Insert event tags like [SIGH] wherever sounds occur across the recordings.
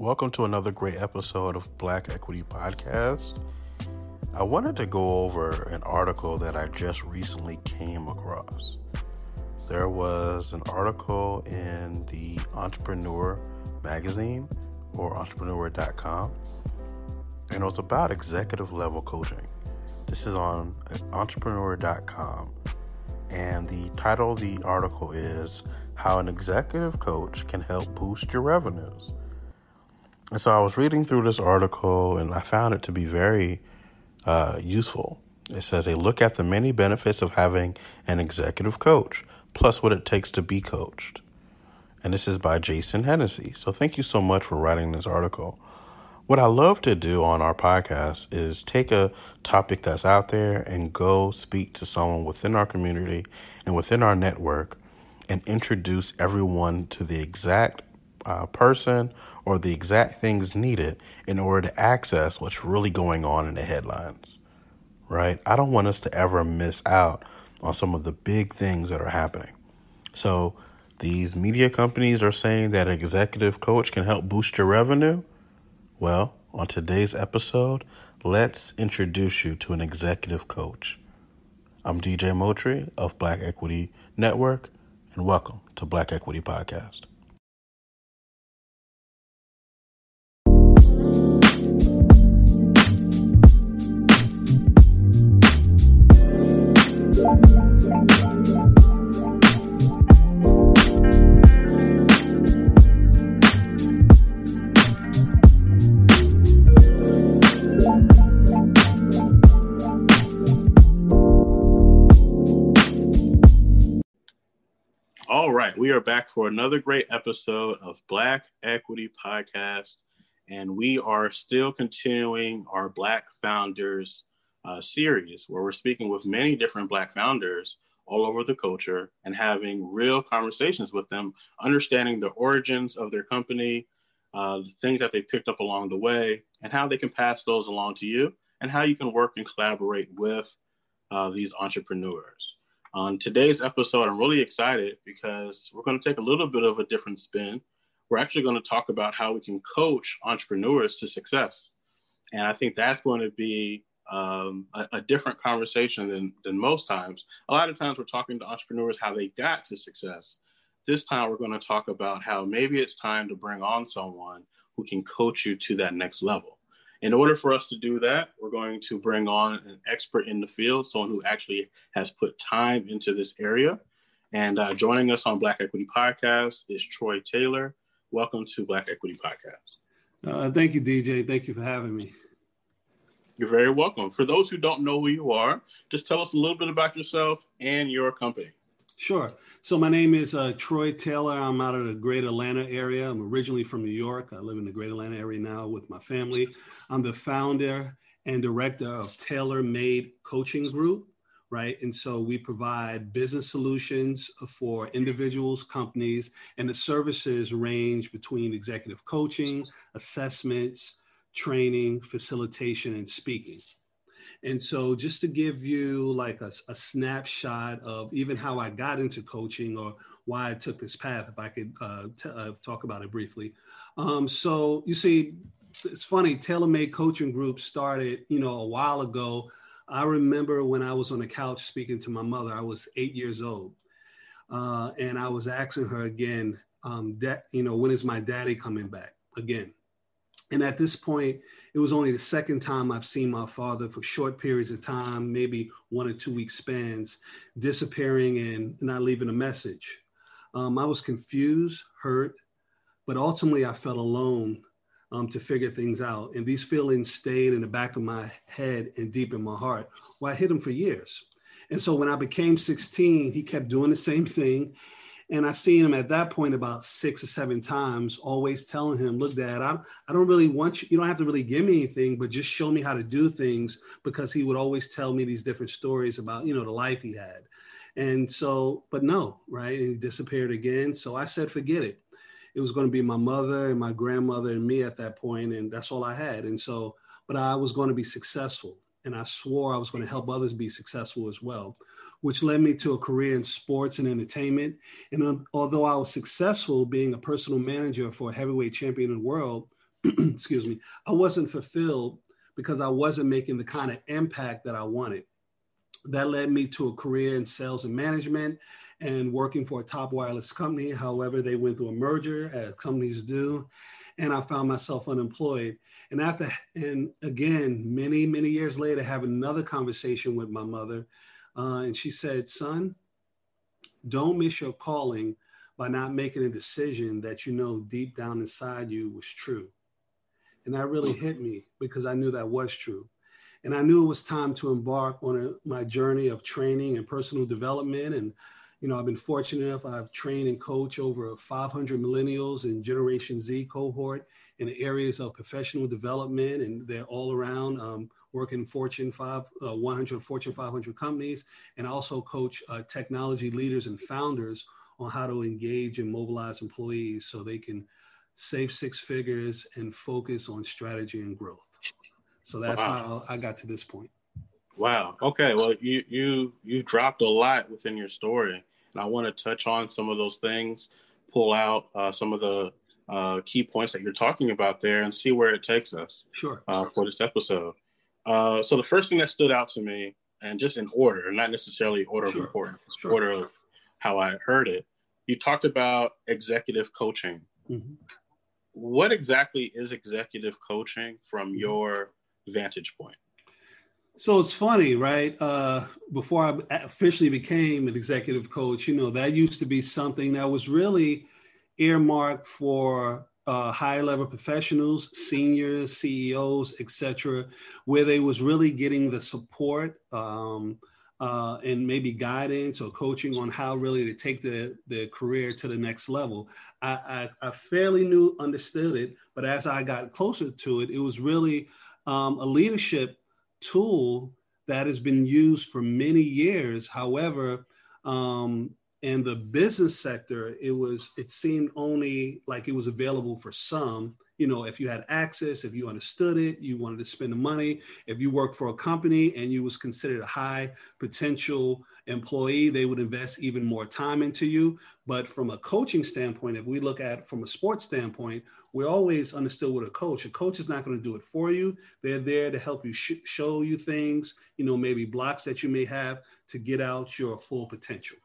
Welcome to another great episode of Black Equity Podcast. I wanted to go over an article that I just recently came across. There was an article in the Entrepreneur magazine or entrepreneur.com, and it was about executive level coaching. This is on uh, entrepreneur.com, and the title of the article is How an Executive Coach Can Help Boost Your Revenues. And so I was reading through this article and I found it to be very uh, useful. It says they look at the many benefits of having an executive coach, plus what it takes to be coached. And this is by Jason Hennessey. So thank you so much for writing this article. What I love to do on our podcast is take a topic that's out there and go speak to someone within our community and within our network and introduce everyone to the exact uh, person or the exact things needed in order to access what's really going on in the headlines, right? I don't want us to ever miss out on some of the big things that are happening. So, these media companies are saying that executive coach can help boost your revenue. Well, on today's episode, let's introduce you to an executive coach. I'm DJ Motri of Black Equity Network, and welcome to Black Equity Podcast. We are back for another great episode of Black Equity Podcast, and we are still continuing our Black Founders uh, series where we're speaking with many different Black founders all over the culture and having real conversations with them, understanding the origins of their company, uh, the things that they picked up along the way, and how they can pass those along to you, and how you can work and collaborate with uh, these entrepreneurs. On today's episode, I'm really excited because we're going to take a little bit of a different spin. We're actually going to talk about how we can coach entrepreneurs to success. And I think that's going to be um, a, a, different conversation than, than most times. A lot of times we're talking to entrepreneurs how they got to success. This time we're going to talk about how maybe it's time to bring on someone who can coach you to that next level. In order for us to do that, we're going to bring on an expert in the field, someone who actually has put time into this area. And uh, joining us on Black Equity Podcast is Troy Taylor. Welcome to Black Equity Podcast. Uh, thank you, DJ. Thank you for having me. You're very welcome. For those who don't know who you are, just tell us a little bit about yourself and your company. Sure. So my name is uh, Troy Taylor. I'm out of the great Atlanta area. I'm originally from New York. I live in the great Atlanta area now with my family. I'm the founder and director of Taylor Made Coaching Group, right? And so we provide business solutions for individuals, companies, and the services range between executive coaching, assessments, training, facilitation, and speaking. And so, just to give you like a, a, snapshot of even how I got into coaching or why I took this path, if I could uh, t- uh, talk about it briefly. Um, so, you see, it's funny, Taylor Made Coaching Group started, you know, a while ago. I remember when I was on the couch speaking to my mother, I was eight years old. Uh, and I was asking her again, um, that, you know, when is my daddy coming back again? And at this point, it was only the second time I've seen my father for short periods of time, maybe one or two week spans, disappearing and not leaving a message. Um, I was confused, hurt, but ultimately I felt alone um, to figure things out. And these feelings stayed in the back of my head and deep in my heart. Well, I hid them for years. And so when I became 16, he kept doing the same thing. And I seen him at that point about six or seven times, always telling him, look, dad, I, I don't really want you, you don't have to really give me anything, but just show me how to do things because he would always tell me these different stories about, you know, the life he had. And so, but no, right? He disappeared again. So I said, forget it. It was going to be my mother and my grandmother and me at that point, And that's all I had. And so, but I was going to be successful. And I swore I was going to help others be successful as well which led me to a career in sports and entertainment. And um, although I was successful being a personal manager for a heavyweight champion in the world, [CLEARS THROAT] excuse me, I wasn't fulfilled because I wasn't making the kind of impact that I wanted. That led me to a career in sales and management and working for a top wireless company. However, they went through a merger, as companies do, and I found myself unemployed. And after, and again, many, many years later, having another conversation with my mother, uh, and she said, Son, don't miss your calling by not making a decision that you know deep down inside you was true. And that really hit me because I knew that was true. And I knew it was time to embark on a, my journey of training and personal development. And, you know, I've been fortunate enough, I've trained and coached over 500 millennials in Generation Z cohort in the areas of professional development. And they're all around um, working Fortune 5, uh, 100, Fortune 500 companies, and also coach uh, technology leaders and founders on how to engage and mobilize employees so they can save six figures and focus on strategy and growth. So that's wow. how I got to this point. Wow. Okay. Well, you you you dropped a lot within your story, and I want to touch on some of those things, pull out uh, some of the uh, key points that you're talking about there, and see where it takes us. Sure. Uh, for this episode. Uh, so the first thing that stood out to me, and just in order, not necessarily order sure. of importance, sure. order of how I heard it, you talked about executive coaching. Mm-hmm. What exactly is executive coaching from mm-hmm. your vantage point? So it's funny, right? Uh, before I officially became an executive coach, you know, that used to be something that was really earmarked for uh, high level professionals, seniors, CEOs, etc., where they was really getting the support um, uh, and maybe guidance or coaching on how really to take the, the career to the next level. I, I, I fairly knew, understood it, but as I got closer to it, it was really um, a leadership tool that has been used for many years. However, um, in the business sector, it was it seemed only like it was available for some you know, if you had access, if you understood it, you wanted to spend the money. If you worked for a company and you was considered a high potential employee, they would invest even more time into you. But from a coaching standpoint, if we look at from a sports standpoint, we always understood with a coach. A coach is not going to do it for you. They're there to help you sh- show you things, you know, maybe blocks that you may have to get out your full potential.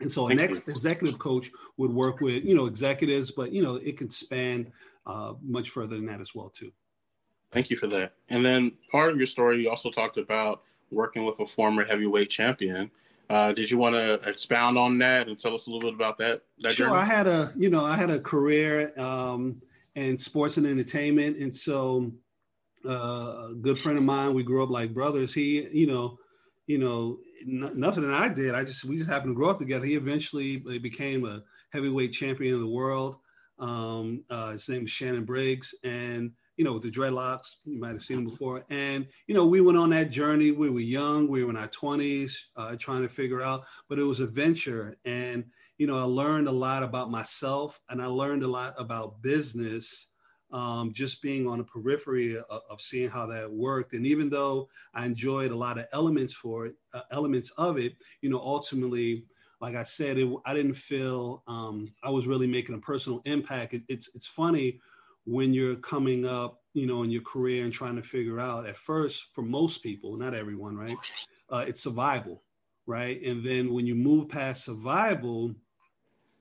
And so a next executive coach would work with, you know, executives, but you know, it can span uh, much further than that as well too. Thank you for that. And then part of your story, you also talked about working with a former heavyweight champion. Uh, did you want to expound on that and tell us a little bit about that? that sure. Journey? I had a, you know, I had a career um, in sports and entertainment, and so uh, a good friend of mine, we grew up like brothers. He, you know, you know, n- nothing that I did. I just we just happened to grow up together. He eventually became a heavyweight champion of the world. Um, uh, his name is Shannon Briggs, and you know, with the dreadlocks, you might have seen him before. And you know, we went on that journey. We were young, we were in our twenties, uh, trying to figure out. But it was a venture, and you know, I learned a lot about myself, and I learned a lot about business. Um, just being on the periphery of, of, seeing how that worked, and even though I enjoyed a lot of elements for it, uh, elements of it, you know, ultimately like I said, it, I didn't feel um, I was really making a personal impact. It, it's it's funny when you're coming up, you know, in your career and trying to figure out. At first, for most people, not everyone, right? Uh, it's survival, right? And then when you move past survival,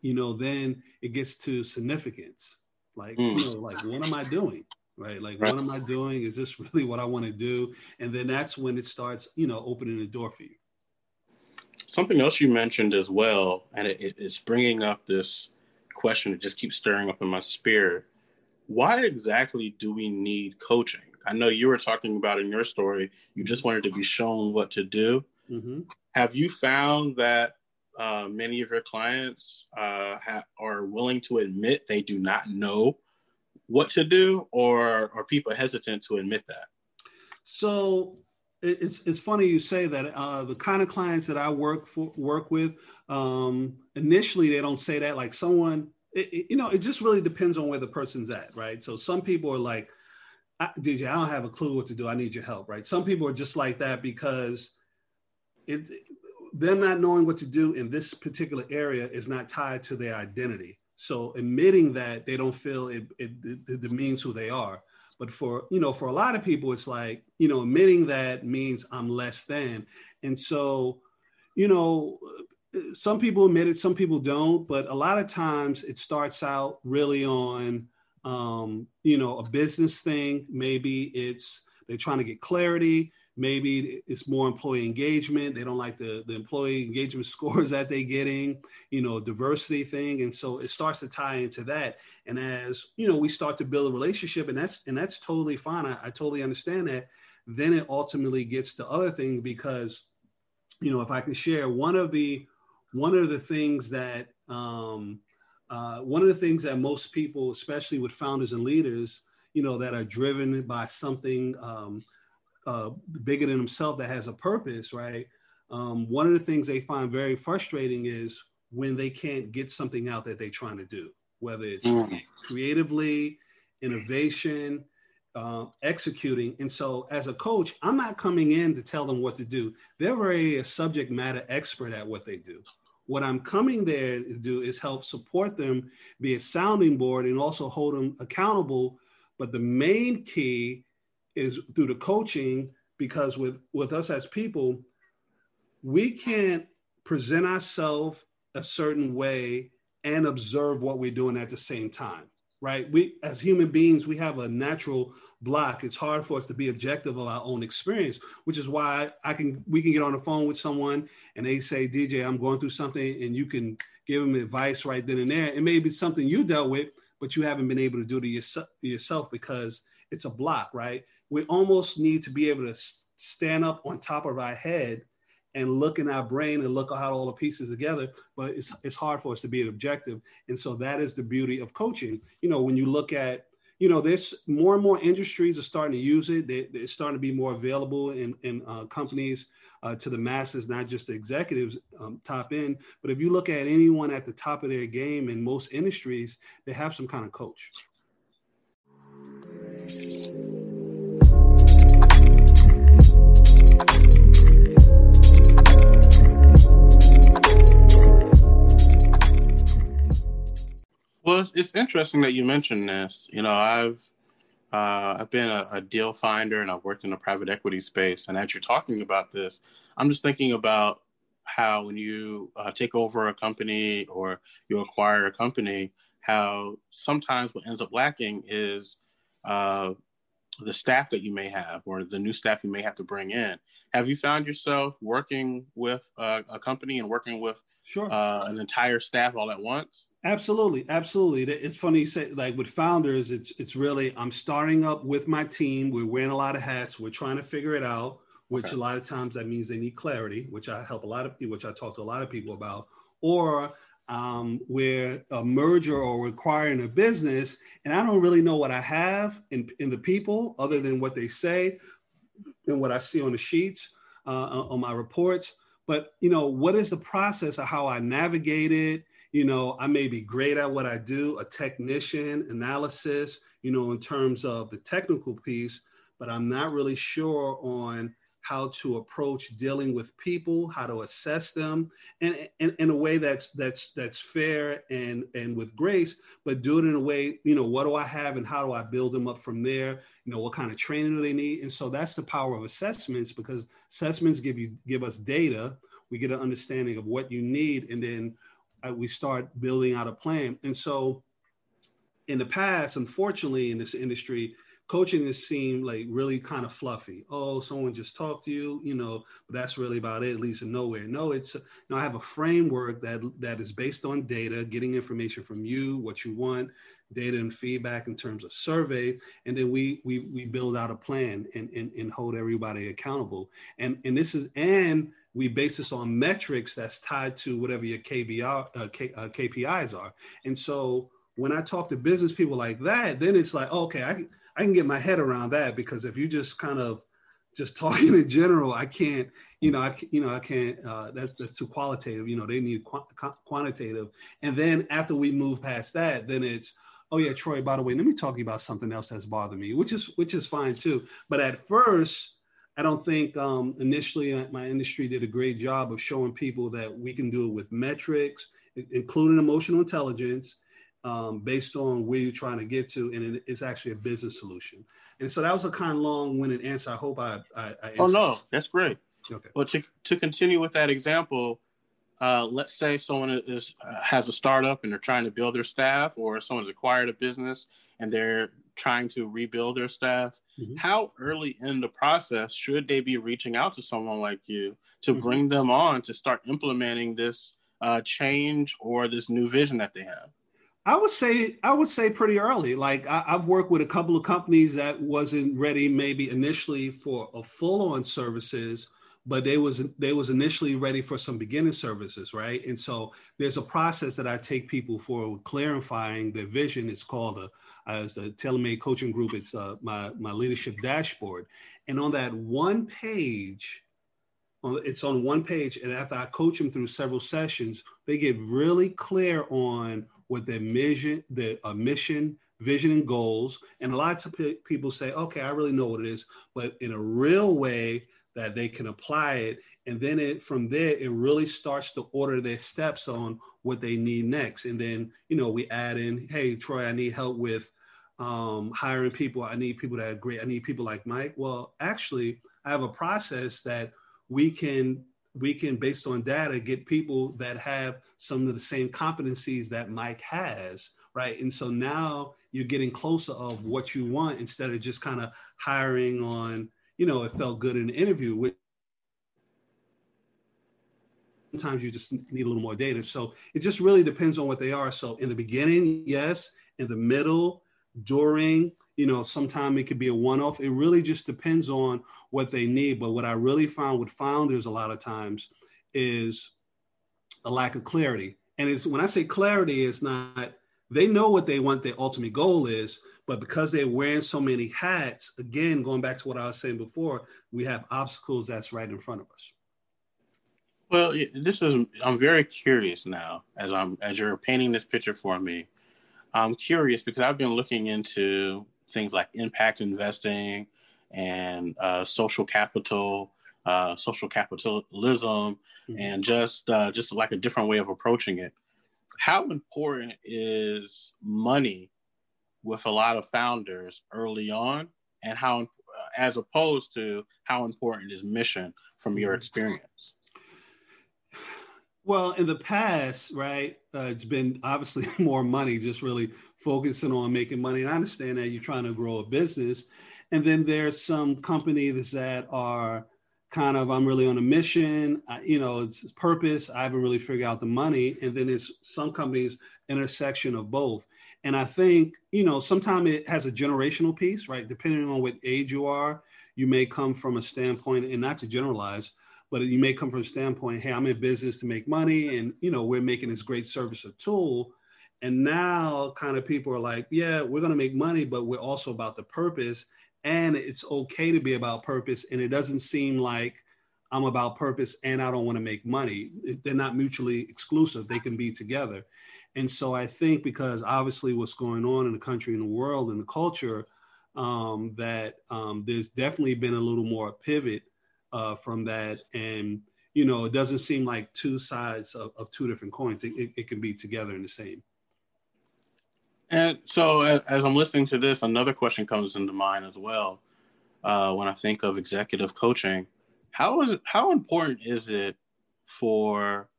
you know, then it gets to significance. Like, mm. you know, like what am I doing? Right? Like, right. what am I doing? Is this really what I want to do? And then that's when it starts, you know, opening the door for you something else you mentioned as well, and it, it's bringing up this question that just keeps stirring up in my spirit. Why exactly do we need coaching? I know you were talking about in your story, you just wanted to be shown what to do. Mm-hmm. Have you found that uh, many of your clients uh, ha- are willing to admit they do not know what to do, or are people hesitant to admit that? So it's it's funny you say that. Uh, the kind of clients that I work for work with, um, initially they don't say that. Like someone, it, you know, it just really depends on where the person's at, right? So some people are like, I, "DJ, I don't have a clue what to do. I need your help," right? Some people are just like that because it them not knowing what to do in this particular area is not tied to their identity. So admitting that they don't feel it, it, it demeans who they are. But for you know, for a lot of people, it's like you know, admitting that means I'm less than. And so, you know, some people admit it, some people don't. But a lot of times, it starts out really on um, you know a business thing. Maybe it's they're trying to get clarity. Maybe it's more employee engagement. They don't like the, the employee engagement [LAUGHS] scores that they're getting you know diversity thing. And so it starts to tie into that. And as you know we start to build a relationship and that's and that's totally fine. I, I totally understand that. Then it ultimately gets to other things because you know if i can share one of the one of the things that um, uh, one of the things that most people especially with founders and leaders you know that are driven by something um, uh, bigger than himself that has a purpose, right? Um, one of the things they find very frustrating is when they can't get something out that they're trying to do, whether it's mm. creatively, innovation, uh, executing. And so, as a coach, I'm not coming in to tell them what to do. They're very a subject matter expert at what they do. What I'm coming there to do is help support them, be a sounding board, and also hold them accountable. But the main key is through the coaching because with with us as people we can't present ourselves a certain way and observe what we're doing at the same time right? We as human beings we have a natural block. It's hard for us to be objective of our own experience which is why i can we can get on the phone with someone and they say dj i'm going through something and you can give them advice right then and there. It may be something you dealt with but you haven't been able to do to yourself because it's a block right? We almost need to be able to stand up on top of our head and look in our brain and look at how all the pieces together but it's, it's hard for us to be an objective. And so that is the beauty of coaching. You know when you look at you know there's more and more industries are starting to use it. They, are starting to be more available in, in uh, companies uh, to the masses not just the executives um, top end. But if you look at anyone at the top of their game in most industries they have some kind of coach Well, it's, interesting that you mentioned this. You know, I've uh, I've been a, a, deal finder and I've worked in the private equity space. And as you're talking about this, I'm just thinking about how when you uh, take over a company or you acquire a company, how sometimes what ends up lacking is uh, the staff that you may have or the new staff you may have to bring in. Have you found yourself working with a, a company and working with sure. Uh, an entire staff all at once? Absolutely, absolutely. It's funny you say like with founders, it's it's really I'm starting up with my team. We're wearing a lot of hats. We're trying to figure it out, which okay. a lot of times that means they need clarity, which I help a lot of people, which I talk to a lot of people about, or um, we're a merger or acquiring a business, and I don't really know what I have in, in the people other than what they say and what I see on the sheets uh, on my reports. But you know, what is the process of how I navigate it? You know, I may be great at what I do, a technician, analysis, you know, in terms of the technical piece, but I'm not really sure on how to approach dealing with people, how to assess them, and, in a way that's that's that's fair and and with grace, but do it in a way, you know, what do I have and how do I build them up from there? You know, what kind of training do they need? And so that's the power of assessments because assessments give you give us data. We get an understanding of what you need, and then uh, we start building out a plan. And so, in the past, unfortunately, in this industry, coaching has seemed like really kind of fluffy. Oh, someone just talked to you, you know, but that's really about it, at least in nowhere. No, it's you know, I have a framework that that is based on data, getting information from you, what you want, data and feedback in terms of surveys, and then we we we build out a plan and and, and hold everybody accountable. And and this is and we base this on metrics that's tied to whatever your KBR, uh, K, uh, KPIs are. And so when I talk to business people like that, then it's like, okay, I I can get my head around that because if you just kind of just [LAUGHS] talking in general, I can't, you know, I, you know, I can't, uh, that's, that's too qualitative, you know, they need qu- quantitative. And then after we move past that, then it's, oh yeah, Troy, by the way, let me talk to you about something else that's bothered me, which is, which is fine too. But at first, I don't think um, initially uh, my industry did a great job of showing people that we can do it with metrics, including emotional intelligence, um, based on where you're trying to get to, and it's actually a business solution. And so that was a kind of long-winded answer. I hope I. I, I oh no, that's great. Okay. Well, to to continue with that example, uh, let's say someone is uh, has a startup and they're trying to build their staff, or someone's acquired a business and they're trying to rebuild their staff. Mm-hmm. How early in the process should they be reaching out to someone like you to mm-hmm. bring them on to start implementing this uh, change or this new vision that they have? I would say I would say pretty early. Like I, have worked with a couple of companies that wasn't ready, maybe initially for a full-on services, but they was they was initially ready for some beginning services, right? And so there's a process that I take people for clarifying their vision. It's called a as the TaylorMade Coaching Group. It's uh, my my leadership dashboard, and on that one page, it's on one page. And after I coach them through several sessions, they get really clear on what their mission, their uh, mission, vision, and goals. And a lot of p- people say, okay, I really know what it is, but in a real way that they can apply it. And then it from there, it really starts to order their steps on what they need next. And then, you know, we add in, hey, Troy, I need help with um, hiring people. I need people that are great. I need people like Mike. Well, actually, I have a process that we can we can, based on data, get people that have some of the same competencies that Mike has, right? And so now you're getting closer of what you want instead of just kind of hiring on, you know, it felt good in the interview. Which sometimes you just need a little more data. So it just really depends on what they are. So in the beginning, yes. In the middle, during, you know, sometimes it could be a one-off. It really just depends on what they need. But what I really found with founders a lot of times is a lack of clarity. And it's when I say clarity, it's not they know what they want their ultimate goal is, but because they're wearing so many hats, again, going back to what I was saying before, we have obstacles that's right in front of us. Well, this is I'm very curious now as I'm as you're painting this picture for me. I'm curious because I've been looking into things like impact investing and uh, social capital, uh, social capitalism, mm-hmm. and just uh, just like a different way of approaching it. How important is money with a lot of founders early on, and how, as opposed to how important is mission from your mm-hmm. experience? Well, in the past, right, uh, it's been obviously [LAUGHS] more money, just really focusing on making money. And I understand that you're trying to grow a business. And then there's some companies that are kind of, I'm really on a mission, I, you know, it's, purpose. I haven't really figured out the money. And then it's some companies, intersection of both. And I think, you know, sometimes it has a generational piece, right? Depending on what age you are, you may come from a standpoint, and not to generalize, but you may come from a standpoint, hey, I'm in business to make money, and you know, we're making this great service or tool. And now kind of people are like, yeah, we're gonna make money, but we're also about the purpose. And it's okay to be about purpose. And it doesn't seem like I'm about purpose and I don't want to make money. They're not mutually exclusive. They can be together. And so I think because obviously what's going on in the country and the world and the culture, um, that um, there's definitely been a little more pivot uh, from that. And, you know, it doesn't seem like two sides of, of two different coins. It, it, it, can be together in the same. And so as, I'm listening to this, another question comes into mind as well. Uh, when I think of executive coaching, how is it, how important is it for,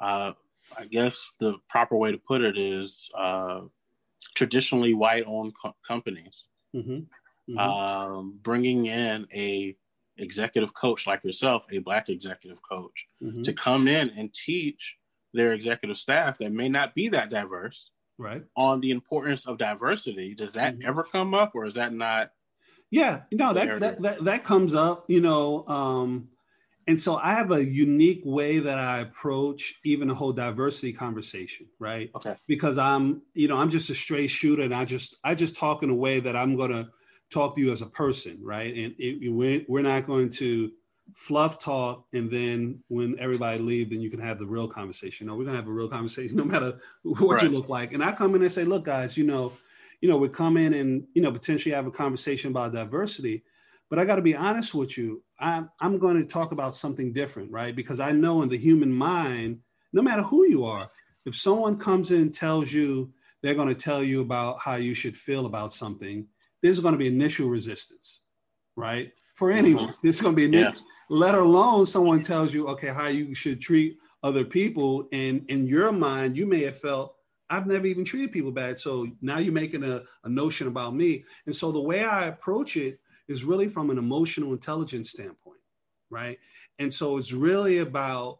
uh, I guess the proper way to put it is uh, traditionally white owned co- companies mm-hmm. Mm-hmm. Um, bringing in a executive coach like yourself, a black executive coach, mm-hmm. to come in and teach their executive staff that may not be that diverse right. on the importance of diversity. Does that mm-hmm. ever come up or is that not yeah no that, that, that that comes up you know um and so i have a unique way that i approach even a whole diversity conversation right? Okay. Because i'm you know i'm just a straight shooter and i just i just talk in a way that i'm gonna talk to you as a person, right? And it, it, we're not going to fluff talk and then when everybody leave, then you can have the real conversation. No, we're gonna have a real conversation [LAUGHS] no matter what right. you look like. And I come in and say, look, guys, you know, you know, we come in and you know potentially have a conversation about diversity. But I got to be honest with you. I'm I'm going to talk about something different, right? Because I know in the human mind, no matter who you are, if someone comes in and tells you they're going to tell you about how you should feel about something, there's going to be initial resistance, right? For mm-hmm. anyone, mm-hmm. there's going to be, yeah. let alone someone tells you, okay, how you should treat other people. And in your mind, you may have felt, I've never even treated people bad. So now you're making a, a notion about me. And so the way I approach it is really from an emotional intelligence standpoint, right? And so it's really about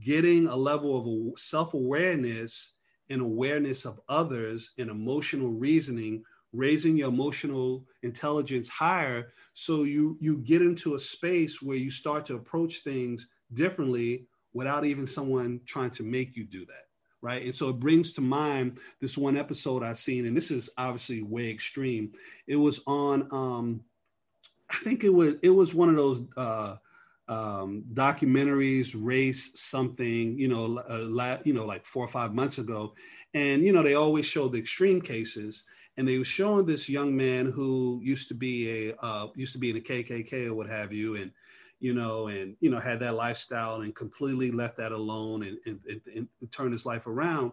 getting a level of self awareness and awareness of others and emotional reasoning raising your emotional intelligence higher so you you get into a space where you start to approach things differently without even someone trying to make you do that right? And so it brings to mind this one episode i've seen and this is obviously way extreme. It was on um i think it was it was one of those uh um, documentaries, race something, you know, uh, la- you know, like four or five months ago, and you know they always show the extreme cases, and they were showing this young man who used to be a uh, used to be in the KKK or what have you, and you know, and you know had that lifestyle and completely left that alone and, and, and, and turned his life around.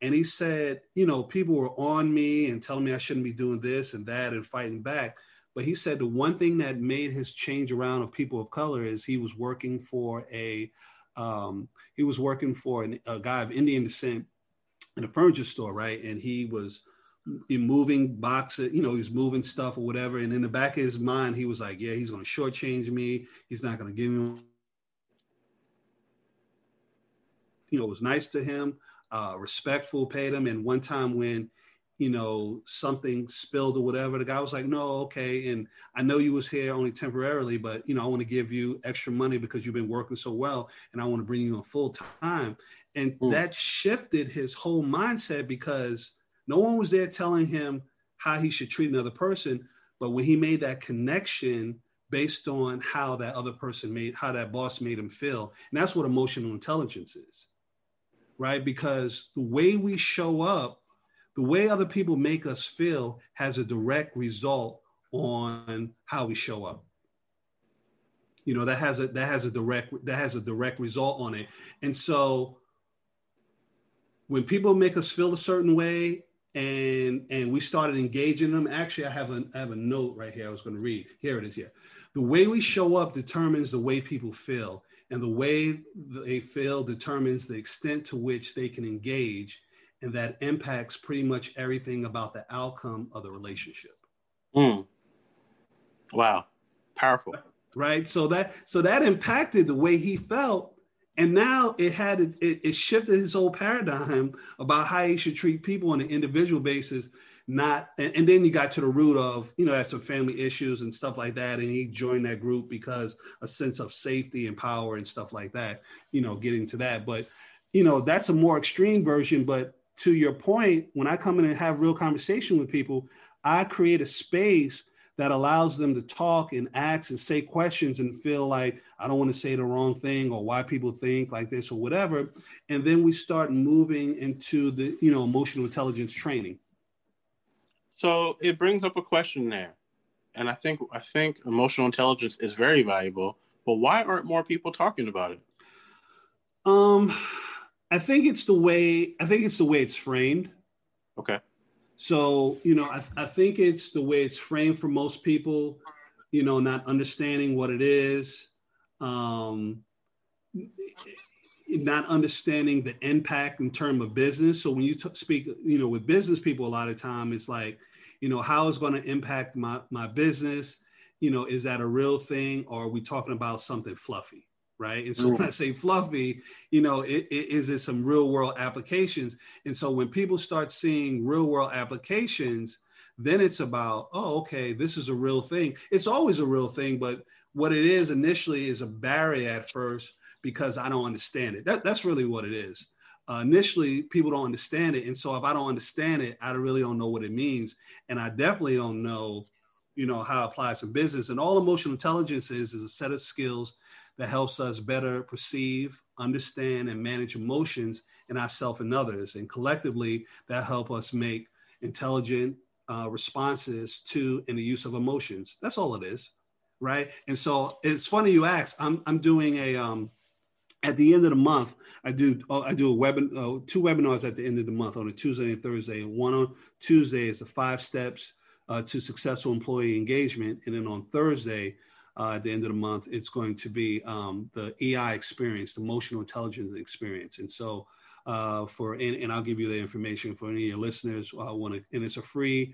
And he said, you know, people were on me and telling me I shouldn't be doing this and that and fighting back but he said the one thing that made his change around of people of color is he was working for a um, he was working for an, a guy of Indian descent in a furniture store, right? And he was moving boxes, you know, he's moving stuff or whatever. And in the back of his mind, he was like, "Yeah, he's going to shortchange me. He's not going to give me." You know, was nice to him, uh, respectful, paid him. And one time when you know, something spilled or whatever. The guy was like, no, okay. And I know you was here only temporarily, but you know, I want to give you extra money because you've been working so well and I want to bring you on full time. And mm. that shifted his whole mindset because no one was there telling him how he should treat another person. But when he made that connection based on how that other person made, how that boss made him feel, and that's what emotional intelligence is, right? Because the way we show up the way other people make us feel has a direct result on how we show up you know that has a that has a direct that has a direct result on it and so when people make us feel a certain way and and we started engaging them actually i have a I have a note right here i was going to read here it is here the way we show up determines the way people feel and the way they feel determines the extent to which they can engage and that impacts pretty much everything about the outcome of the relationship. Mm. Wow, powerful. Right. So that so that impacted the way he felt, and now it had it, it shifted his whole paradigm about how he should treat people on an individual basis. Not and, and then he got to the root of you know had some family issues and stuff like that, and he joined that group because a sense of safety and power and stuff like that. You know, getting to that, but you know that's a more extreme version, but to your point, when I come in and have real conversation with people, I create a space that allows them to talk and ask and say questions and feel like I don't want to say the wrong thing or why people think like this or whatever. And then we start moving into the, you know, emotional intelligence training. So it brings up a question there. And I think I think emotional intelligence is very valuable, but why aren't more people talking about it? Um I think it's the way I think it's the way it's framed. Okay. So you know, I, I think it's the way it's framed for most people. You know, not understanding what it is, um, not understanding the impact in term of business. So when you t- speak, you know, with business people, a lot of time it's like, you know, how is going to impact my my business? You know, is that a real thing, or are we talking about something fluffy? Right? And so when I say fluffy, you know, it, it is it some real world applications. And so when people start seeing real world applications, then it's about, oh, okay, this is a real thing. It's always a real thing, but what it is initially is a barrier at first because I don't understand it. That, that's really what it is. Uh, initially, people don't understand it, and so if I don't understand it, I really don't know what it means, and I definitely don't know, you know, how it applies in business. And all emotional intelligence is is a set of skills that helps us better perceive, understand, and manage emotions in ourselves and others. And collectively, that help us make intelligent uh, responses to and the use of emotions. That's all it is, right? And so it's funny you ask. I'm I'm doing a um, at the end of the month, I do oh, I do a web uh, two webinars at the end of the month on a Tuesday and Thursday. One on Tuesday is the five steps uh, to successful employee engagement, and then on Thursday uh, at the end of the month, it's going to be um, the EI experience, the emotional intelligence experience. And so, uh, for and, and, I'll give you the information for any of your listeners uh, want to, and it's a free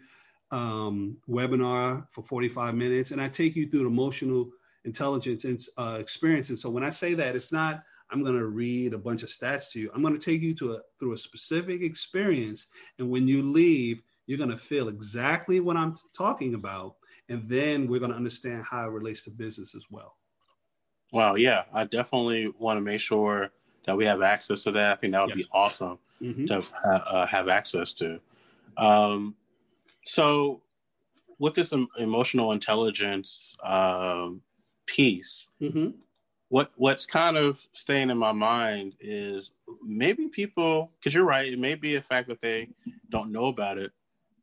um, webinar for 45 minutes, and I take you through the emotional intelligence and uh, experience. And so, when I say that, it's not I'm going to read a bunch of stats to you. I'm going to take you to a through a specific experience, and when you leave, you're going to feel exactly what I'm talking about and then we're going to understand how it relates to business as well. Wow, yeah, I definitely want to make sure that we have access to that. I think that would yes. be awesome mm-hmm. to uh, have access to. Um, so, with this emotional intelligence um, piece, mm-hmm. what what's kind of staying in my mind is maybe people, because you're right, it may be a fact that they don't know about it,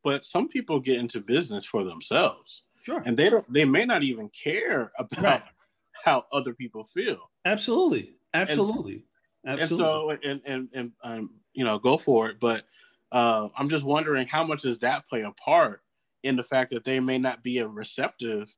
but some people get into business for themselves. Sure. And they don't they may not even care about right. how other people feel. Absolutely. Absolutely. And, Absolutely. And so and and and um, you know, go for it. But uh, I'm just wondering how much does that play a part in the fact that they may not be a receptive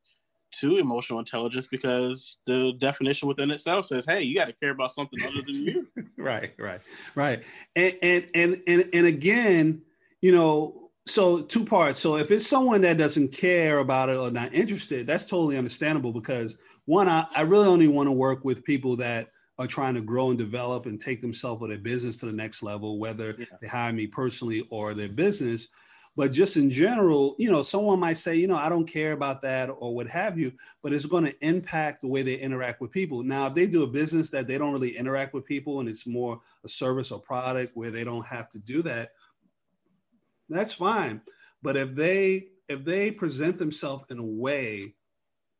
to emotional intelligence because the definition within itself says, "Hey, you got to care about something other than you." [LAUGHS] right, right, right. And and and and and again, you know, so two parts. So if it's someone that doesn't care about it or not interested, that's totally understandable because one, I, I really only want to work with people that are trying to grow and develop and take themselves or their business to the next level, whether yeah. they hire me personally or their business. But just in general, you know, someone might say, you know, I don't care about that or what have you, but it's going to impact the way they interact with people. Now, if they do a business that they don't really interact with people and it's more a service or product where they don't have to do that, that's fine. But if they if they present themselves in a way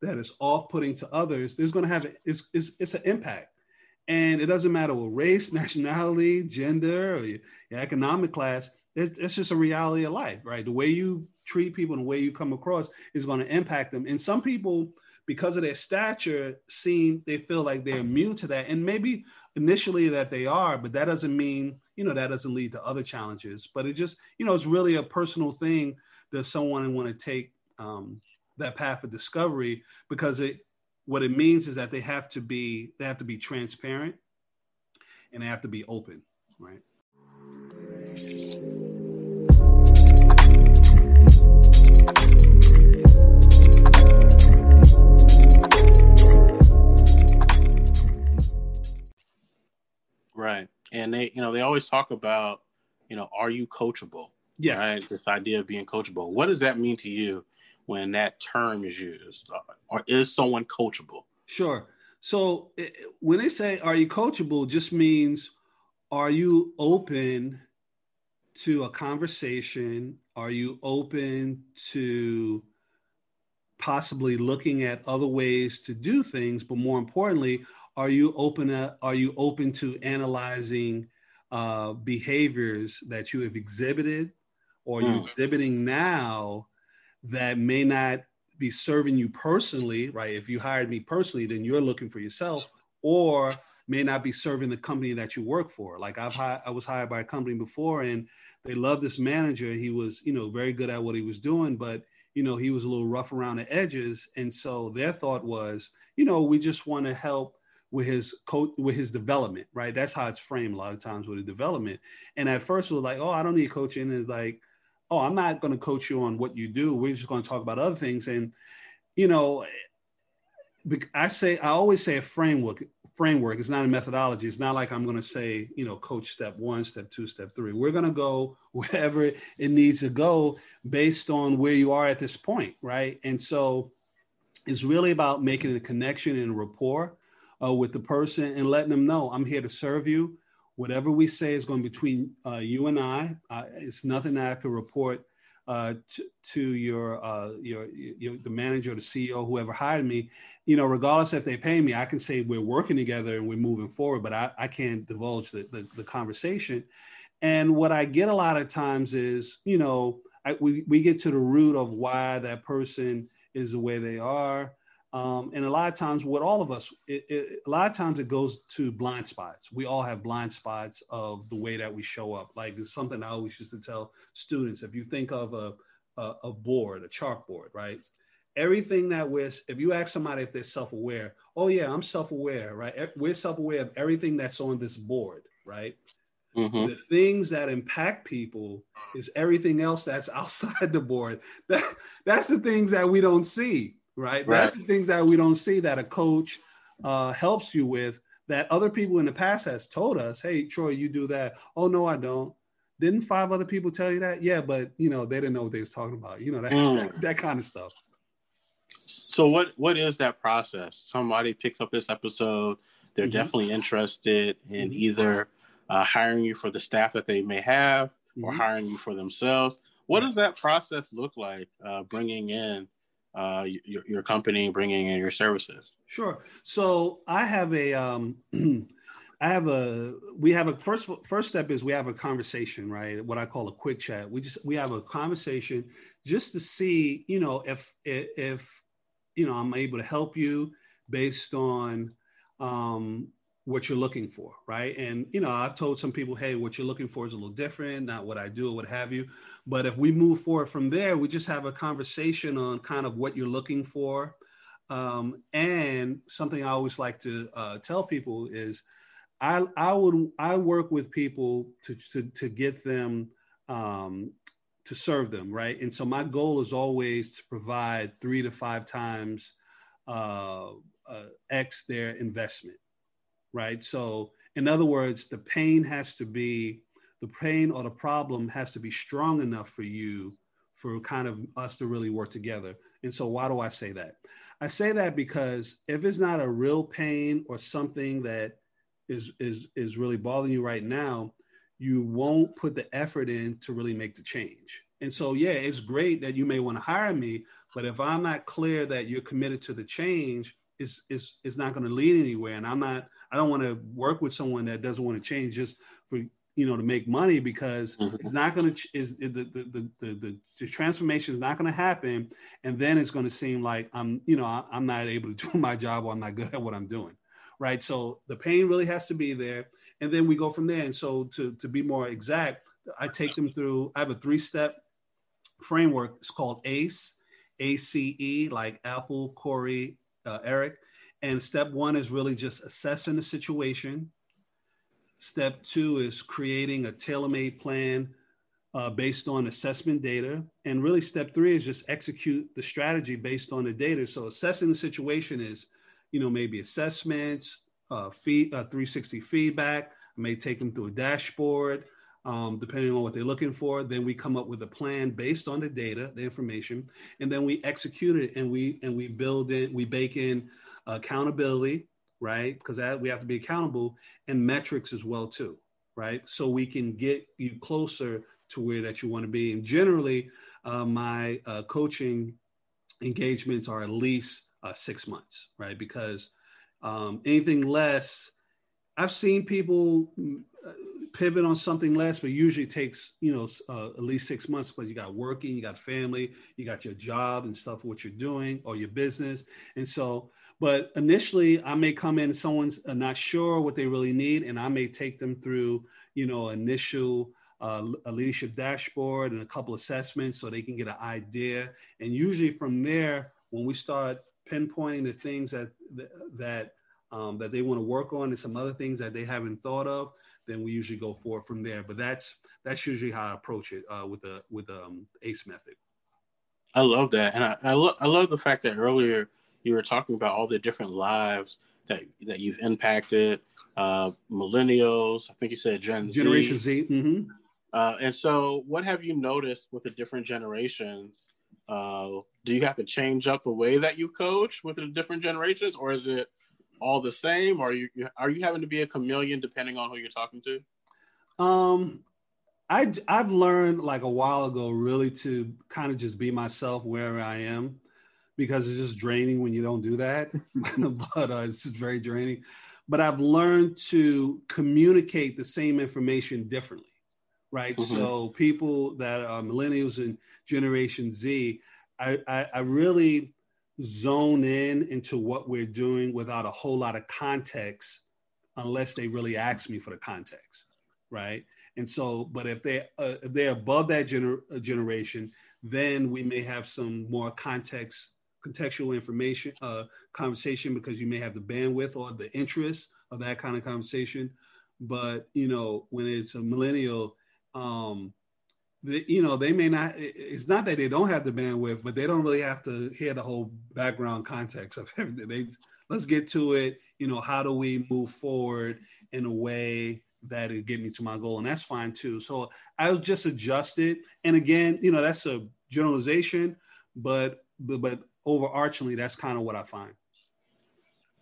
that is off-putting to others, there's going to have it's, it's, it's an impact. And it doesn't matter what race, [LAUGHS] nationality, gender, or your, your economic class. It's, it's just a reality of life, right? The way you treat people and the way you come across is going to impact them. And some people, because of their stature, seem they feel like they're immune to that. And maybe initially that they are, but that doesn't mean you know, that doesn't lead to other challenges. But it just, you know, it's really a personal thing. Does someone want to take um, that path of discovery? Because it, what it means is that they have to be, they have to be transparent, and they have to be open, right? Right. And they you know they always talk about you know are you coachable? Yes. Right? This idea of being coachable. What does that mean to you when that term is used? Uh, or is someone coachable? Sure. So it, when they say are you coachable? just means are you open to a conversation? Are you open to possibly looking at other ways to do things? But more importantly are you open to, are you open to analyzing uh, behaviors that you have exhibited or you're hmm. exhibiting now that may not be serving you personally, right? If you hired me personally, then you're looking for yourself, or may not be serving the company that you work for. Like I've I was hired by a company before, and they loved this manager. He was, you know, very good at what he was doing, but you know, he was a little rough around the edges, and so their thought was, you know, we just want to help with his coach with his development, right? That's how it's framed a lot of times with the development. And at first it was like, oh, I don't need coaching. And it's like, oh, I'm not going to coach you on what you do. We're just going to talk about other things. And you know, I say I always say a framework. Framework. It's not a methodology. It's not like I'm going to say, you know, coach step one, step two, step three. We're going to go [LAUGHS] wherever it needs to go based on where you are at this point, right? And so it's really about making a connection and rapport uh, with the person and letting them know I'm here to serve you. Whatever we say is going between uh, you and I. Uh, it's nothing that I could report uh, to, to your, uh, your, your the manager, the CEO, whoever hired me. You know, regardless if they pay me, I can say we're working together and we're moving forward, but I, I can't divulge the, the, the conversation. And what I get a lot of times is, you know, I, we, we get to the root of why that person is the way they are Um, and a lot of times, with all of us, it, it, a lot of times it goes to blind spots. We all have blind spots of the way that we show up. Like it's something I always used to tell students. If you think of a, a, a board, a chalkboard, right? Everything that we're, if you ask somebody if they're self-aware, oh yeah, I'm self-aware, right? We're self-aware of everything that's on this board, right? Mm-hmm. The things that impact people is everything else that's [LAUGHS] outside the board. That, that's the things that we don't see right? right? That's the things that we don't see that a coach uh, helps you with that other people in the past has told us, hey, Troy, you do that. Oh, no, I don't. Didn't five other people tell you that? Yeah, but you know, they didn't know what they was talking about. You know, that, mm. that, that kind of stuff. So what what is that process? Somebody picks up this episode, they're mm-hmm. definitely interested in mm-hmm. either uh, hiring you for the staff that they may have or mm-hmm. hiring you for themselves. What does that process look like? Uh, bringing in uh, your, your company bringing in your services? Sure. So I have a, um, [CLEARS THROAT] I have a, we have a first, first step is we have a conversation, right? What I call a quick chat. We just, we have a conversation just to see, you know, if, if, you know, I'm able to help you based on, um, what you're looking for, right? And you know, I've told some people, hey, what you're looking for is a little different, not what I do or what have you. But if we move forward from there, we just have a conversation on kind of what you're looking for. Um, and something I always like to uh, tell people is, I I would I work with people to to to get them um, to serve them, right? And so my goal is always to provide three to five times uh, uh, X their investment right? So, in other words, the pain has to be the pain or the problem has to be strong enough for you for kind of us to really work together. And so, why do I say that? I say that because if it's not a real pain or something that is is is really bothering you right now, you won't put the effort in to really make the change. And so, yeah, it's great that you may want to hire me, but if I'm not clear that you're committed to the change, is is is not going to lead anywhere. And I'm not. I don't want to work with someone that doesn't want to change just for you know to make money because mm-hmm. it's not going to is the the, the the, the transformation is not going to happen, and then it's going to seem like I'm you know I'm not able to do [LAUGHS] my job or I'm not good at what I'm doing. Right. So the pain really has to be there, and then we go from there. And so to to be more exact, I take them through. I have a three step framework. It's called ACE. ACE, like Apple, Corey, uh, Eric. And step one is really just assessing the situation. Step two is creating a tailor-made plan uh, based on assessment data. And really, step three is just execute the strategy based on the data. So assessing the situation is, you know, maybe assessments, uh, feed, uh, 360 feedback. I may take them through a dashboard um, depending on what they're looking for. Then we come up with a plan based on the data, the information, and then we execute it and we and we build it. We bake in accountability, right? Because we have to be accountable and metrics as well too, right? So we can get you closer to where that you want to be. And generally, uh, my uh, coaching engagements are at least uh, six months, right? Because um, anything less, I've seen people pivot on something less, but usually takes you know uh, at least six months because you got working, you got family, you got your job and stuff, what you're doing or your business, and so. But initially, I may come in someone's uh, not sure what they really need, and I may take them through you know initial uh, a leadership dashboard and a couple assessments so they can get an idea. And usually from there, when we start pinpointing the things that that um, that they want to work on and some other things that they haven't thought of, then we usually go forward from there. But that's that's usually how I approach it uh, with the with the um, ACE method. I love that, and I I, lo- I love the fact that earlier you were talking about all the different lives that that you've impacted, uh, millennials. I think you said Gen Generation Z. Z. Mm-hmm. Uh, and so, what have you noticed with the different generations? Uh, do you have to change up the way that you coach with the different generations, or is it all the same, or are you are you having to be a chameleon depending on who you're talking to? Um, I I've learned like a while ago really to kind of just be myself wherever I am, because it's just draining when you don't do that. [LAUGHS] [LAUGHS] but uh, it's just very draining. But I've learned to communicate the same information differently, right? Mm-hmm. So people that are millennials and Generation Z, I, I, I really zone in into what we're doing without a whole lot of context unless they really ask me for the context right? And so but if they uh, if they're above that gener- uh, generation then we may have some more context contextual information uh, conversation because you may have the bandwidth or the interest of that kind of conversation. But you know when it's a millennial um the, you know they may not it's not that they don't have the bandwidth but they don't really have to hear the whole background context of [LAUGHS] everything. They let's get to it. You know how do we move forward in a way that it get me to my goal? And that's fine too. So i'll just adjust it. And again you know that's a generalization but but, but overarchingly that's kind of what i find.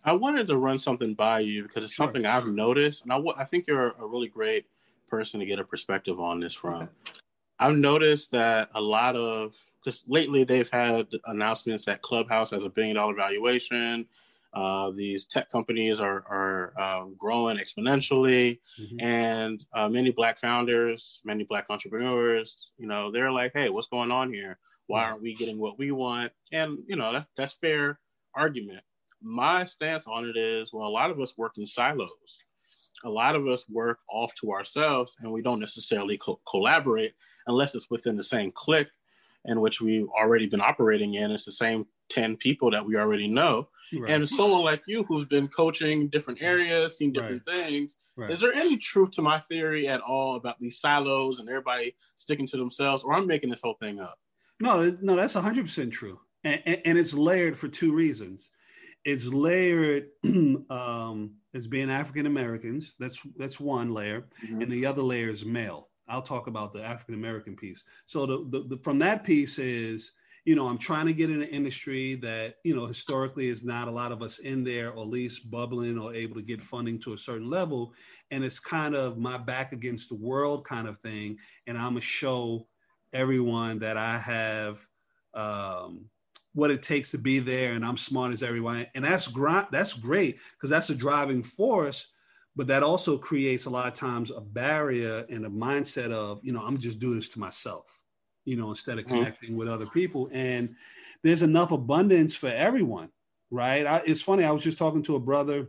I wanted to run something by you because it's sure. something i've noticed. And I, I think you're a really great person to get a perspective on this from. I've noticed that a lot of because lately they've had announcements that Clubhouse has a billion dollar valuation. Uh, these tech companies are are um, growing exponentially, mm-hmm. and uh, many black founders, many black entrepreneurs, you know, they're like, "Hey, what's going on here? Why aren't we getting what we want?" And you know, that's that's fair argument. My stance on it is, well, a lot of us work in silos. A lot of us work off to ourselves, and we don't necessarily co- collaborate unless it's within the same clique in which we've already been operating in. It's the same 10 people that we already know. Right. And someone like you who's been coaching different areas, seen different right. things, right. is there any truth to my theory at all about these silos and everybody sticking to themselves, or I'm making this whole thing up? No, no, that's 100% true. And, and, and it's layered for two reasons. It's layered [CLEARS THROAT] um, as being African Americans. That's that's one layer, mm-hmm. and the other layer is male. I'll talk about the African American piece. So the, the, the, from that piece is, you know, I'm trying to get in an industry that, you know, historically is not a lot of us in there, or at least bubbling or able to get funding to a certain level. And it's kind of my back against the world kind of thing. And I'm gonna show everyone that I have um, what it takes to be there, and I'm smart as everyone. And that's great. That's great because that's a driving force but that also creates a lot of times a barrier and a mindset of you know i'm just doing this to myself you know instead of mm-hmm. connecting mm-hmm. with other people. And there's enough abundance for everyone right? I, it's funny i was just talking to a brother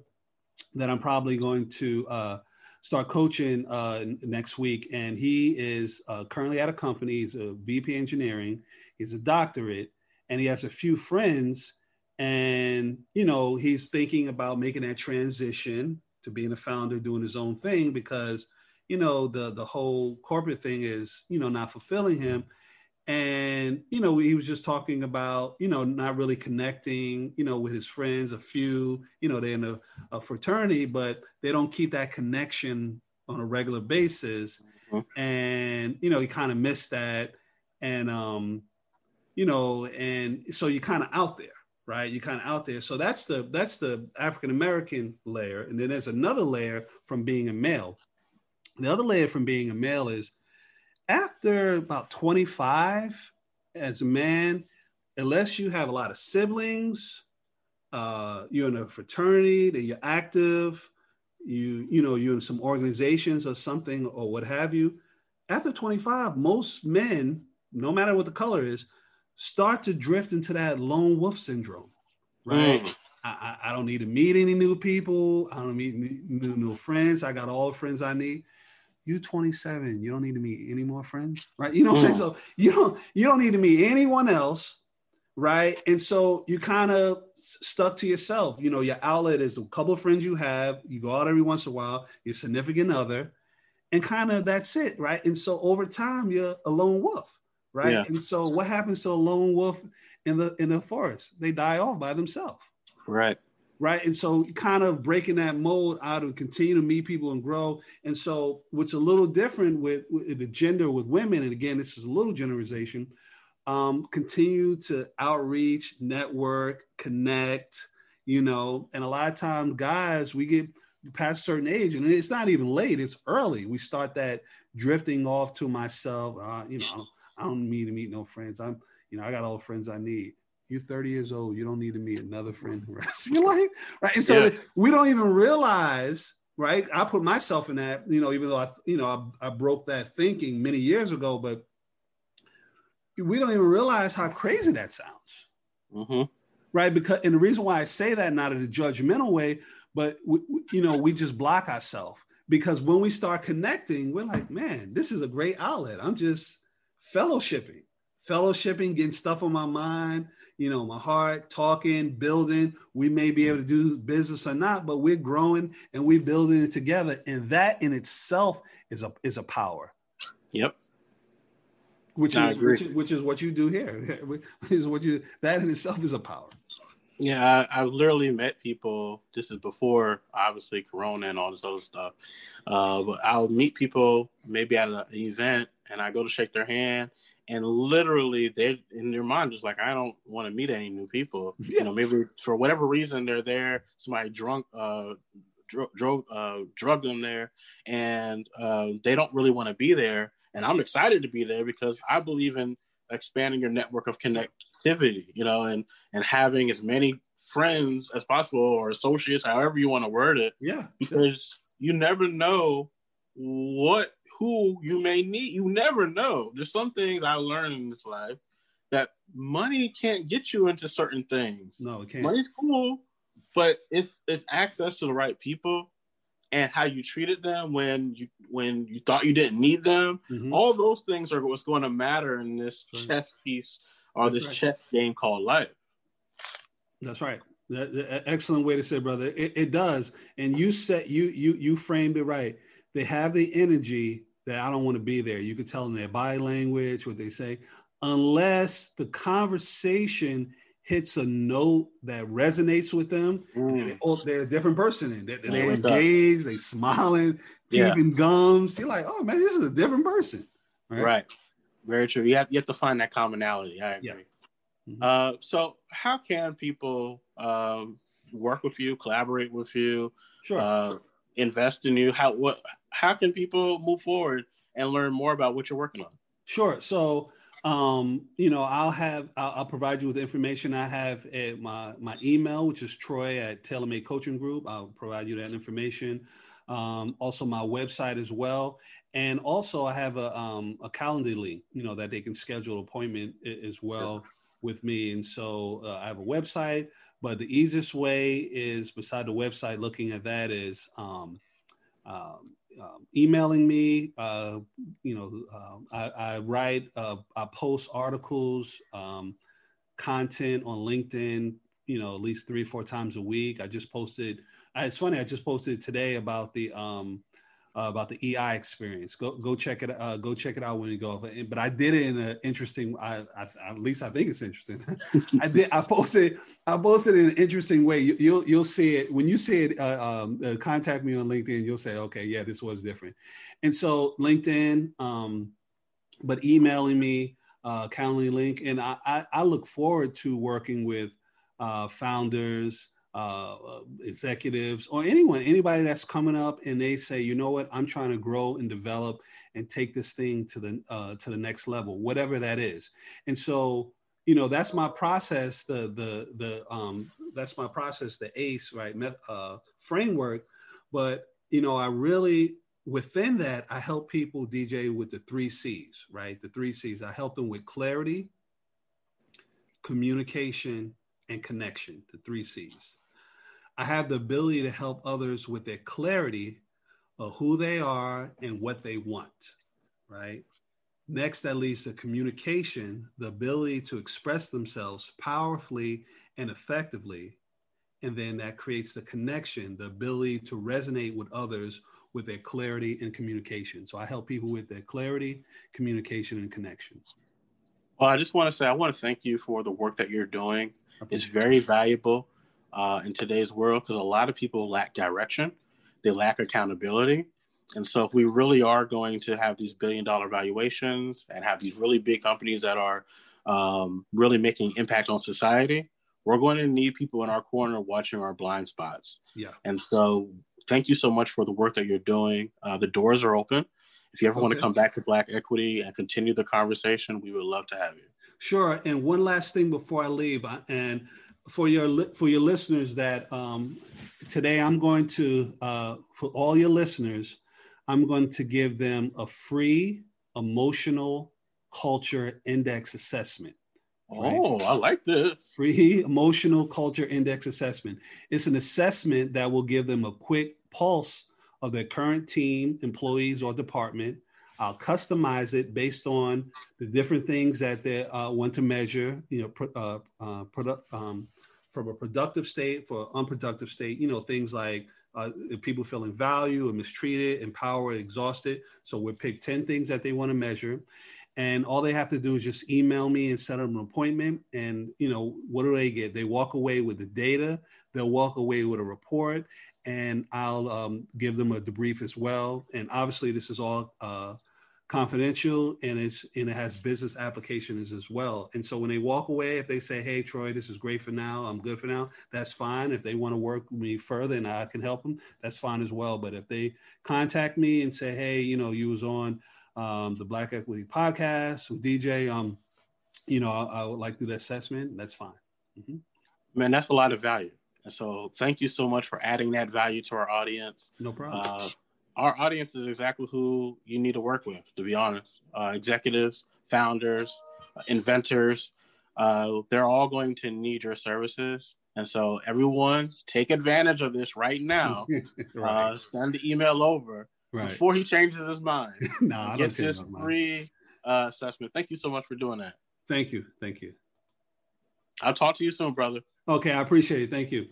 that i'm probably going to uh, start coaching uh, next week. And he is uh, currently at a company. He's a vp engineering. He's a doctorate. And he has a few friends. And you know he's thinking about making that transition to being a founder, doing his own thing because you know the the whole corporate thing is you know not fulfilling him. And you know he was just talking about you know not really connecting you know with his friends a few you know they're in a, a fraternity but they don't keep that connection on a regular basis. Mm-hmm. and you know he kind of missed that. And um you know and so you're kind of out there right? You're kind of out there. So that's the that's the African American layer, and then there's another layer from being a male. The other layer from being a male is after about 25 as a man, unless you have a lot of siblings, uh, you're in a fraternity, that you're active, you you know you're in some organizations or something or what have you. After 25, most men, no matter what the color is, start to drift into that lone wolf syndrome, right? Mm. I, I, don't need to meet any new people. I don't need new, new friends. I got all the friends I need. You 27, you don't need to meet any more friends, right? You know what I'm saying? Mm. So you don't you don't need to meet anyone else, right? And so you kind of stuck to yourself. You know, your outlet is a couple of friends you have. You go out every once in a while. Your significant other, and kind of that's it, right? And so over time, you're a lone wolf right? Yeah. And so what happens to a lone wolf in the in the forest? They die off by themselves. Right. Right. And so kind of breaking that mold out and continue to meet people and grow. And so what's a little different with, with the gender with women, and again, this is a little generalization, um, continue to outreach, network, connect, you know, and a lot of times guys, we get past a certain age and it's not even late, it's early. We start that drifting off to myself, uh, you know, I don't need to meet no friends. I'm, you know, I got all the friends I need. You're 30 years old. You don't need to meet another friend the rest of your life, right? And so yeah. we don't even realize, right? I put myself in that, you know, even though I, you know, I, I broke that thinking many years ago, but we don't even realize how crazy that sounds. Mm-hmm. right? Because and the reason why I say that not in a judgmental way, but we, you know, we just block ourselves because when we start connecting, we're like, man, this is a great outlet. I'm just fellowshipping, fellowshipping, getting stuff on my mind, you know, my heart, talking, building. We may be able to do business or not, but we're growing and we're building it together. And that in itself is a is a power. Yep. Which is, which is which is what you do here. [LAUGHS] is what you that in itself is a power. Yeah, I, have literally met people. This is before, obviously, Corona and all this other stuff. Uh, but I'll meet people maybe at an event, and I go to shake their hand, and literally they in their mind just like I don't want to meet any new people. Yeah. You know, maybe for whatever reason they're there. Somebody drunk, uh, dro- drove, uh, drugged them there, and uh, they don't really want to be there. And I'm excited to be there because I believe in expanding your network of connectivity, you know, and and having as many friends as possible or associates, however you want to word it. Yeah. Because you never know what who you may need. You never know. There's some things I learned in this life that money can't get you into certain things. No, it can't. Money's cool, but it's it's access to the right people and how you treated them when you when you thought you didn't need them. Mm-hmm. All those things are what's going to matter in this right. chess piece or That's this right. chess game called life. That's right. That, that, excellent way to say, it, brother. It, it does, and you said you you you framed it right. They have the energy that I don't want to be there. You could tell in their body language what they say, unless the conversation hits a note that resonates with them, mm. oh, they're a different person. They, they, they engaged, they smiling, teeth yeah. and gums. You're like, oh man, this is a different person. Right. right. Very true. You have, you have to find that commonality. I agree. Yeah. Mm-hmm. Uh, so, how can people um, work with you, collaborate with you, sure. uh, invest in you? How what? How can people move forward and learn more about what you're working on? Sure. So, um, you know, I'll have I'll, I'll, provide you with information I have my my email, which is Troy at Taylor Made Coaching Group. I'll provide you that information. Um, also, my website as well, and also I have a um, a calendar link, you know, that they can schedule appointment as well with me. And so uh, I have a website, but the easiest way is beside the website. Looking at that is um, um, um, emailing me. Uh, you know, uh, I, I, write, uh, I post articles, um, content on LinkedIn. You know, at least three, four times a week. I just posted. It's funny. I just posted today about the um, uh, about the EI experience. Go go check it. Uh, go check it out when you go. But, but I did it in an interesting. I, I, at least I think it's interesting. [LAUGHS] I did. I posted. I posted in an interesting way. You, will you'll, you'll see it when you see it. Uh, um, uh, contact me on LinkedIn. You'll say, okay, yeah, this was different. And so LinkedIn, um, but emailing me, uh, Calendly link, and I, I, I look forward to working with uh, founders uh, executives or anyone, anybody that's coming up and they say, you know what, I'm trying to grow and develop and take this thing to the uh, to the next level, whatever that is. And so, you know, that's my process. The the the um, that's my process. The ACE right uh, framework. But you know, I really within that I help people DJ with the three C's. Right, the three C's. I help them with clarity, communication, and connection. The three C's. I have the ability to help others with their clarity of who they are and what they want, right? Next, that leads to communication, the ability to express themselves powerfully and effectively. And then that creates the connection, the ability to resonate with others with their clarity and communication. So I help people with their clarity, communication, and connection. Well, I just want to say I want to thank you for the work that you're doing. It's very valuable uh, in today's world because a lot of people lack direction, they lack accountability. And so, if we really are going to have these billion dollar valuations and have these really big companies that are um, really making impact on society, we're going to need people in our corner watching our blind spots. Yeah. And so, thank you so much for the work that you're doing. Uh, the doors are open. If you ever okay. want to come back to Black Equity and continue the conversation, we would love to have you. Sure. And one last thing before I leave, and for your for your listeners that um, today I'm going to uh, for all your listeners, I'm going to give them a free emotional culture index assessment. Oh. I like this. Free emotional culture index assessment. It's an assessment that will give them a quick pulse of their current team, employees, or department. I'll customize it based on the different things that they uh, want to measure. You know, pro, uh, uh, produ- um, from a productive state for unproductive state. You know, things like uh, people feeling valued or mistreated, empowered, exhausted. So we pick 10 things that they want to measure. And all they have to do is just email me and set up an appointment. And, you know, what do they get? They walk away with the data, they'll walk away with a report, and I'll um, give them a debrief as well. And obviously, this is all uh, confidential and it's and it has business applications as well. And so when they walk away, if they say, "Hey, Troy, this is great for now. I'm good for now," that's fine. If they want to work with me further and I can help them, that's fine as well. But if they contact me and say, "Hey, you know, you was on um, the Black Equity Podcast with DJ," um, you know, I, I would like to do the assessment. That's fine. Mm-hmm. Man, that's a lot of value. And so, thank you so much for adding that value to our audience. No problem. Uh, our audience is exactly who you need to work with, to be honest. Uh, executives, founders, uh, inventors, uh, they're all going to need your services. And so, everyone, take advantage of this right now. [LAUGHS] right. Uh, send the email over right. before he changes his mind. [LAUGHS] no, I get this free uh, assessment. Thank you so much for doing that. Thank you. Thank you. I'll talk to you soon, brother. Okay, I appreciate it. Thank you.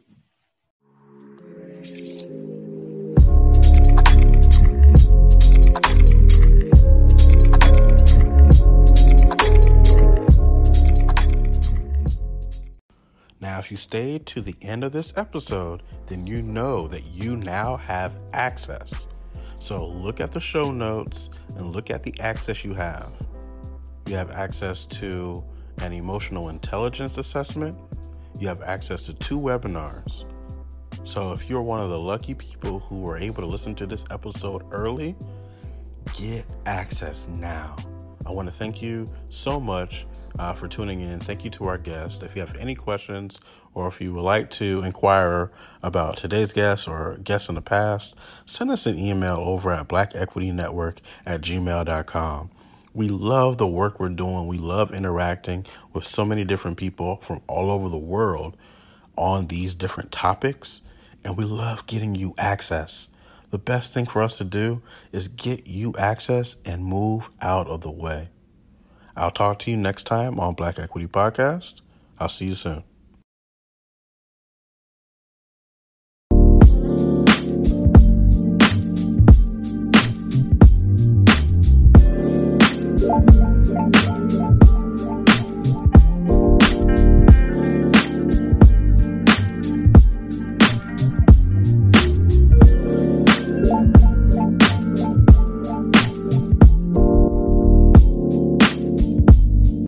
Now, if you stayed to the end of this episode, then you know that you now have access. So look at the show notes and look at the access you have. You have access to an emotional intelligence assessment. You have access to two webinars. So if you're one of the lucky people who were able to listen to this episode early, get access now. I want to thank you so much uh, for tuning in. Thank you to our guest. If you have any questions or if you would like to inquire about today's guest or guests in the past, send us an email over at blackequitynetwork at gmail.com. We love the work we're doing. We love interacting with so many different people from all over the world on these different topics, and we love getting you access. The best thing for us to do is get you access and move out of the way. I'll talk to you next time on Black Equity Podcast. I'll see you soon.